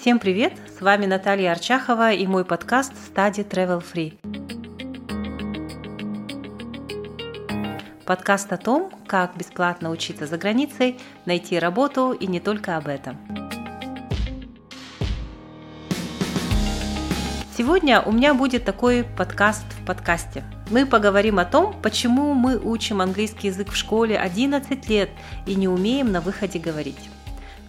Всем привет! С вами Наталья Арчахова и мой подкаст Study Travel Free. Подкаст о том, как бесплатно учиться за границей, найти работу и не только об этом. Сегодня у меня будет такой подкаст в подкасте. Мы поговорим о том, почему мы учим английский язык в школе 11 лет и не умеем на выходе говорить.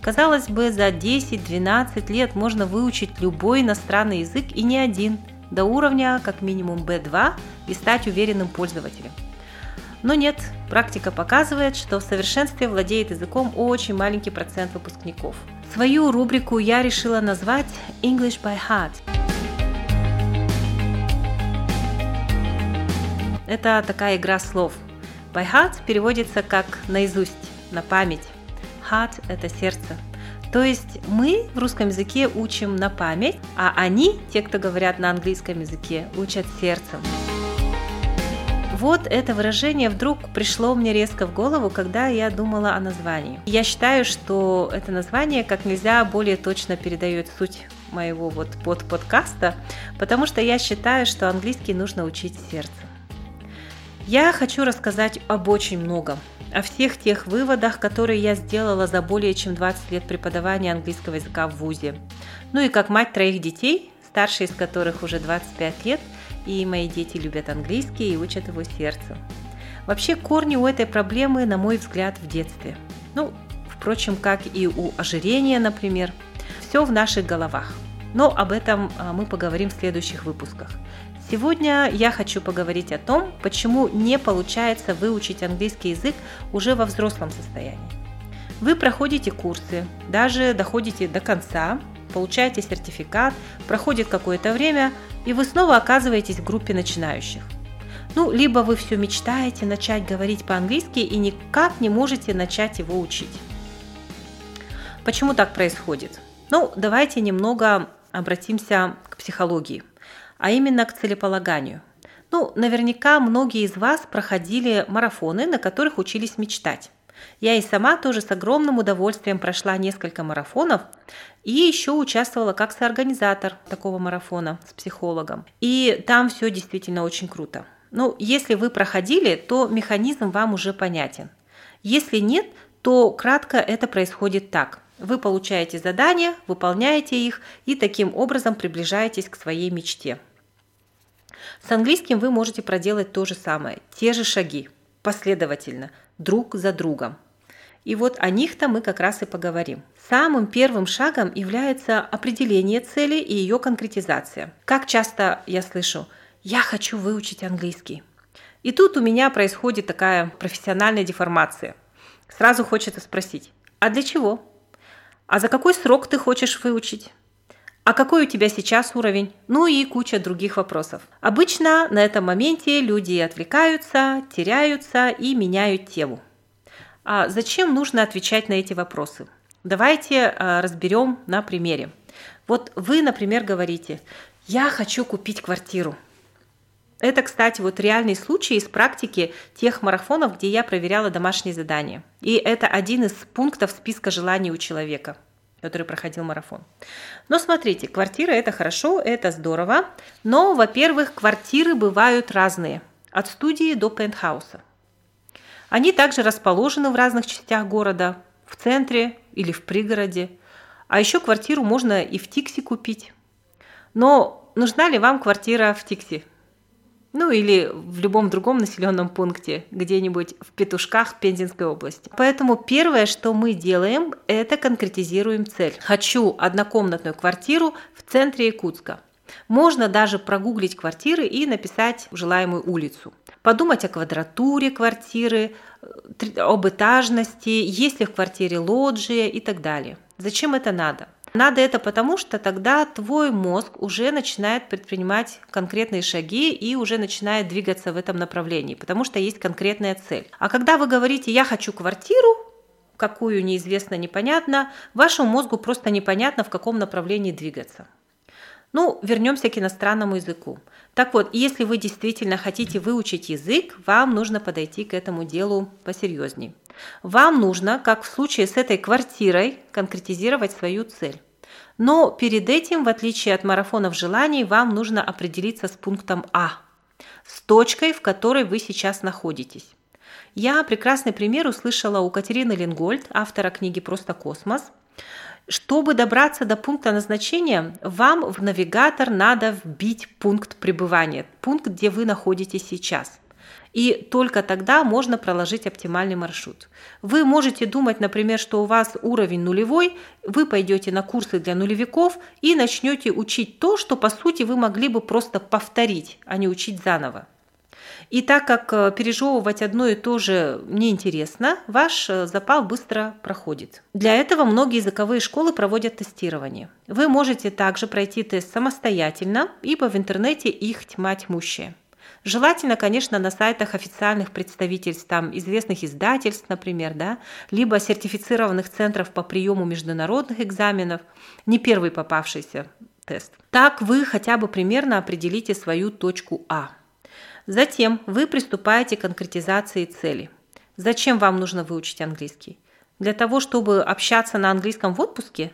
Казалось бы, за 10-12 лет можно выучить любой иностранный язык и не один, до уровня как минимум B2 и стать уверенным пользователем. Но нет, практика показывает, что в совершенстве владеет языком очень маленький процент выпускников. Свою рубрику я решила назвать English by Heart. Это такая игра слов. By heart переводится как наизусть, на память. Heart – это сердце. То есть мы в русском языке учим на память, а они, те, кто говорят на английском языке, учат сердцем. Вот это выражение вдруг пришло мне резко в голову, когда я думала о названии. Я считаю, что это название как нельзя более точно передает суть моего вот под подкаста, потому что я считаю, что английский нужно учить сердцем. Я хочу рассказать об очень многом, о всех тех выводах, которые я сделала за более чем 20 лет преподавания английского языка в ВУЗе. Ну и как мать троих детей, старший из которых уже 25 лет, и мои дети любят английский и учат его сердцем. Вообще корни у этой проблемы, на мой взгляд, в детстве. Ну, впрочем, как и у ожирения, например. Все в наших головах. Но об этом а, мы поговорим в следующих выпусках. Сегодня я хочу поговорить о том, почему не получается выучить английский язык уже во взрослом состоянии. Вы проходите курсы, даже доходите до конца, получаете сертификат, проходит какое-то время, и вы снова оказываетесь в группе начинающих. Ну, либо вы все мечтаете начать говорить по-английски и никак не можете начать его учить. Почему так происходит? Ну, давайте немного обратимся к психологии а именно к целеполаганию. Ну, наверняка многие из вас проходили марафоны, на которых учились мечтать. Я и сама тоже с огромным удовольствием прошла несколько марафонов и еще участвовала как соорганизатор такого марафона с психологом. И там все действительно очень круто. Ну, если вы проходили, то механизм вам уже понятен. Если нет, то кратко это происходит так. Вы получаете задания, выполняете их и таким образом приближаетесь к своей мечте. С английским вы можете проделать то же самое, те же шаги, последовательно, друг за другом. И вот о них-то мы как раз и поговорим. Самым первым шагом является определение цели и ее конкретизация. Как часто я слышу «я хочу выучить английский». И тут у меня происходит такая профессиональная деформация. Сразу хочется спросить «а для чего?» «А за какой срок ты хочешь выучить?» А какой у тебя сейчас уровень? Ну и куча других вопросов. Обычно на этом моменте люди отвлекаются, теряются и меняют тему. А зачем нужно отвечать на эти вопросы? Давайте а, разберем на примере. Вот вы, например, говорите, я хочу купить квартиру. Это, кстати, вот реальный случай из практики тех марафонов, где я проверяла домашние задания. И это один из пунктов списка желаний у человека – который проходил марафон. Но смотрите, квартира это хорошо, это здорово, но, во-первых, квартиры бывают разные, от студии до пентхауса. Они также расположены в разных частях города, в центре или в пригороде. А еще квартиру можно и в Тикси купить. Но нужна ли вам квартира в Тикси? Ну или в любом другом населенном пункте, где-нибудь в Петушках Пензенской области. Поэтому первое, что мы делаем, это конкретизируем цель. Хочу однокомнатную квартиру в центре Якутска. Можно даже прогуглить квартиры и написать желаемую улицу. Подумать о квадратуре квартиры, об этажности, есть ли в квартире лоджия и так далее. Зачем это надо? Надо это потому, что тогда твой мозг уже начинает предпринимать конкретные шаги и уже начинает двигаться в этом направлении, потому что есть конкретная цель. А когда вы говорите «я хочу квартиру», какую неизвестно, непонятно, вашему мозгу просто непонятно, в каком направлении двигаться. Ну, вернемся к иностранному языку. Так вот, если вы действительно хотите выучить язык, вам нужно подойти к этому делу посерьезней. Вам нужно, как в случае с этой квартирой, конкретизировать свою цель. Но перед этим, в отличие от марафонов желаний, вам нужно определиться с пунктом А, с точкой, в которой вы сейчас находитесь. Я прекрасный пример услышала у Катерины Ленгольд, автора книги «Просто космос». Чтобы добраться до пункта назначения, вам в навигатор надо вбить пункт пребывания, пункт, где вы находитесь сейчас. И только тогда можно проложить оптимальный маршрут. Вы можете думать, например, что у вас уровень нулевой, вы пойдете на курсы для нулевиков и начнете учить то, что по сути вы могли бы просто повторить, а не учить заново. И так как э, пережевывать одно и то же неинтересно, ваш э, запал быстро проходит. Для этого многие языковые школы проводят тестирование. Вы можете также пройти тест самостоятельно, ибо в интернете их тьма тьмущая. Желательно, конечно, на сайтах официальных представительств, там, известных издательств, например, да, либо сертифицированных центров по приему международных экзаменов, не первый попавшийся тест. Так вы хотя бы примерно определите свою точку А. Затем вы приступаете к конкретизации цели. Зачем вам нужно выучить английский? Для того, чтобы общаться на английском в отпуске?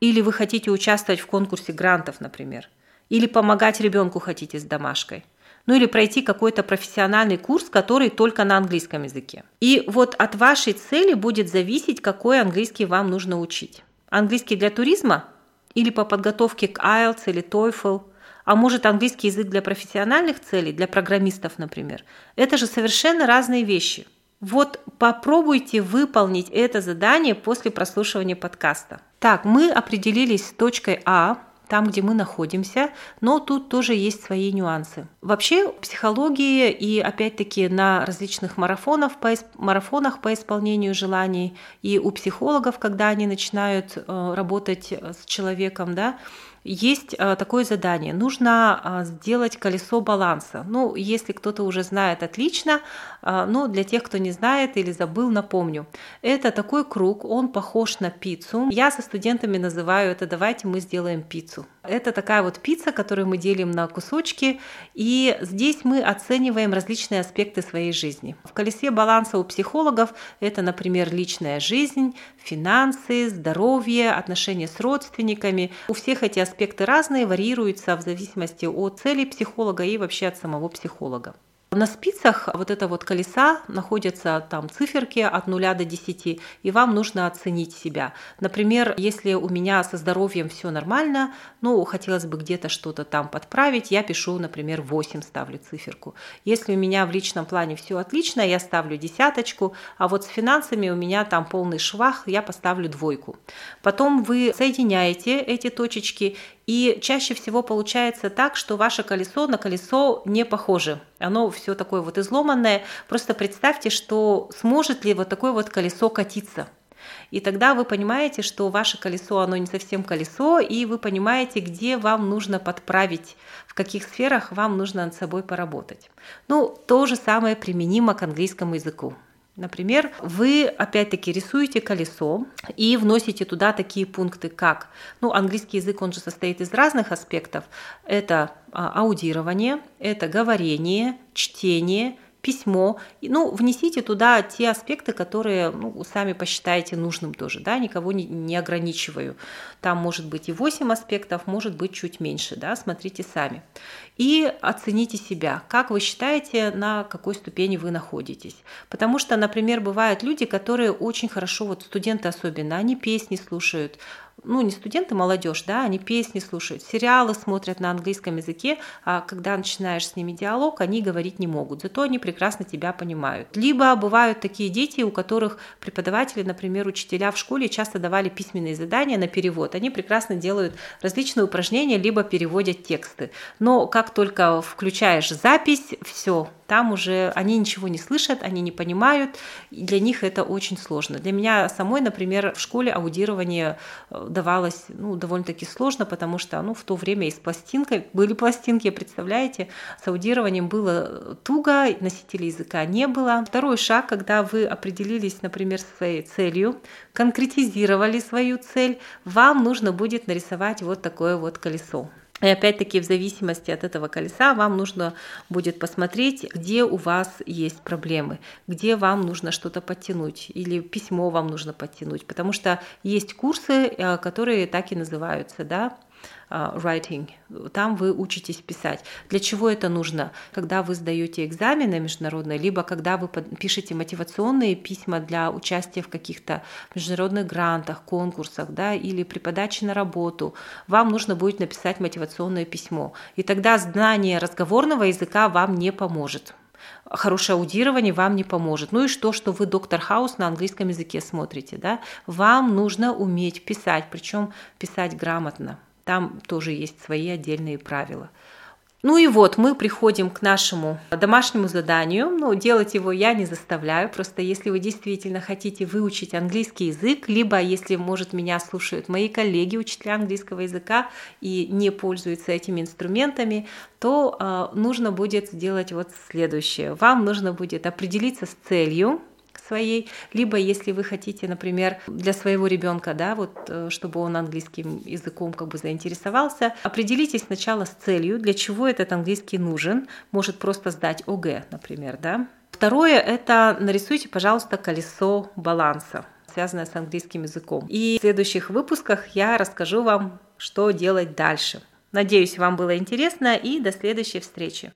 Или вы хотите участвовать в конкурсе грантов, например? Или помогать ребенку хотите с домашкой? Ну или пройти какой-то профессиональный курс, который только на английском языке. И вот от вашей цели будет зависеть, какой английский вам нужно учить. Английский для туризма или по подготовке к IELTS или TOEFL, а может английский язык для профессиональных целей, для программистов, например. Это же совершенно разные вещи. Вот попробуйте выполнить это задание после прослушивания подкаста. Так, мы определились с точкой А, там, где мы находимся, но тут тоже есть свои нюансы. Вообще, в психологии и опять-таки на различных марафонах по, марафонах по исполнению желаний и у психологов, когда они начинают э, работать с человеком, да, есть а, такое задание. Нужно а, сделать колесо баланса. Ну, если кто-то уже знает, отлично, а, но для тех, кто не знает или забыл, напомню. Это такой круг, он похож на пиццу. Я со студентами называю это «давайте мы сделаем пиццу». Это такая вот пицца, которую мы делим на кусочки, и здесь мы оцениваем различные аспекты своей жизни. В колесе баланса у психологов это, например, личная жизнь, финансы, здоровье, отношения с родственниками. У всех эти аспекты разные, варьируются в зависимости от цели психолога и вообще от самого психолога. На спицах вот это вот колеса находятся там циферки от 0 до 10, и вам нужно оценить себя. Например, если у меня со здоровьем все нормально, ну, хотелось бы где-то что-то там подправить, я пишу, например, 8 ставлю циферку. Если у меня в личном плане все отлично, я ставлю десяточку, а вот с финансами у меня там полный швах, я поставлю двойку. Потом вы соединяете эти точечки и чаще всего получается так, что ваше колесо на колесо не похоже. Оно все такое вот изломанное. Просто представьте, что сможет ли вот такое вот колесо катиться. И тогда вы понимаете, что ваше колесо, оно не совсем колесо, и вы понимаете, где вам нужно подправить, в каких сферах вам нужно над собой поработать. Ну, то же самое применимо к английскому языку. Например, вы опять-таки рисуете колесо и вносите туда такие пункты, как, ну, английский язык, он же состоит из разных аспектов. Это а, аудирование, это говорение, чтение, письмо. Ну, внесите туда те аспекты, которые ну, сами посчитаете нужным тоже, да, никого не, не ограничиваю. Там может быть и 8 аспектов, может быть чуть меньше, да, смотрите сами. И оцените себя, как вы считаете, на какой ступени вы находитесь. Потому что, например, бывают люди, которые очень хорошо, вот студенты особенно, они песни слушают, ну, не студенты, молодежь, да, они песни слушают, сериалы смотрят на английском языке, а когда начинаешь с ними диалог, они говорить не могут, зато они прекрасно тебя понимают. Либо бывают такие дети, у которых преподаватели, например, учителя в школе часто давали письменные задания на перевод, они прекрасно делают различные упражнения, либо переводят тексты. Но как только включаешь запись, все, там уже они ничего не слышат, они не понимают, и для них это очень сложно. Для меня самой, например, в школе аудирование э, давалось ну, довольно-таки сложно, потому что ну, в то время и с пластинкой были пластинки, представляете, с аудированием было туго, носителей языка не было. Второй шаг, когда вы определились, например, своей целью, конкретизировали свою цель, вам нужно будет нарисовать вот такое вот колесо. И опять-таки в зависимости от этого колеса вам нужно будет посмотреть, где у вас есть проблемы, где вам нужно что-то подтянуть или письмо вам нужно подтянуть, потому что есть курсы, э, которые так и называются, да, writing, там вы учитесь писать. Для чего это нужно? Когда вы сдаете экзамены международные, либо когда вы пишете мотивационные письма для участия в каких-то международных грантах, конкурсах, да, или при подаче на работу, вам нужно будет написать мотивационное письмо. И тогда знание разговорного языка вам не поможет хорошее аудирование вам не поможет. Ну и что, что вы доктор Хаус на английском языке смотрите, да? Вам нужно уметь писать, причем писать грамотно. Там тоже есть свои отдельные правила. Ну и вот мы приходим к нашему домашнему заданию. Ну, делать его я не заставляю. Просто если вы действительно хотите выучить английский язык, либо если, может, меня слушают мои коллеги, учителя английского языка, и не пользуются этими инструментами, то э, нужно будет сделать вот следующее. Вам нужно будет определиться с целью, своей, либо если вы хотите, например, для своего ребенка, да, вот, э, чтобы он английским языком как бы заинтересовался, определитесь сначала с целью, для чего этот английский нужен, может просто сдать ОГЭ, например, да. Второе – это нарисуйте, пожалуйста, колесо баланса связанное с английским языком. И в следующих выпусках я расскажу вам, что делать дальше. Надеюсь, вам было интересно и до следующей встречи.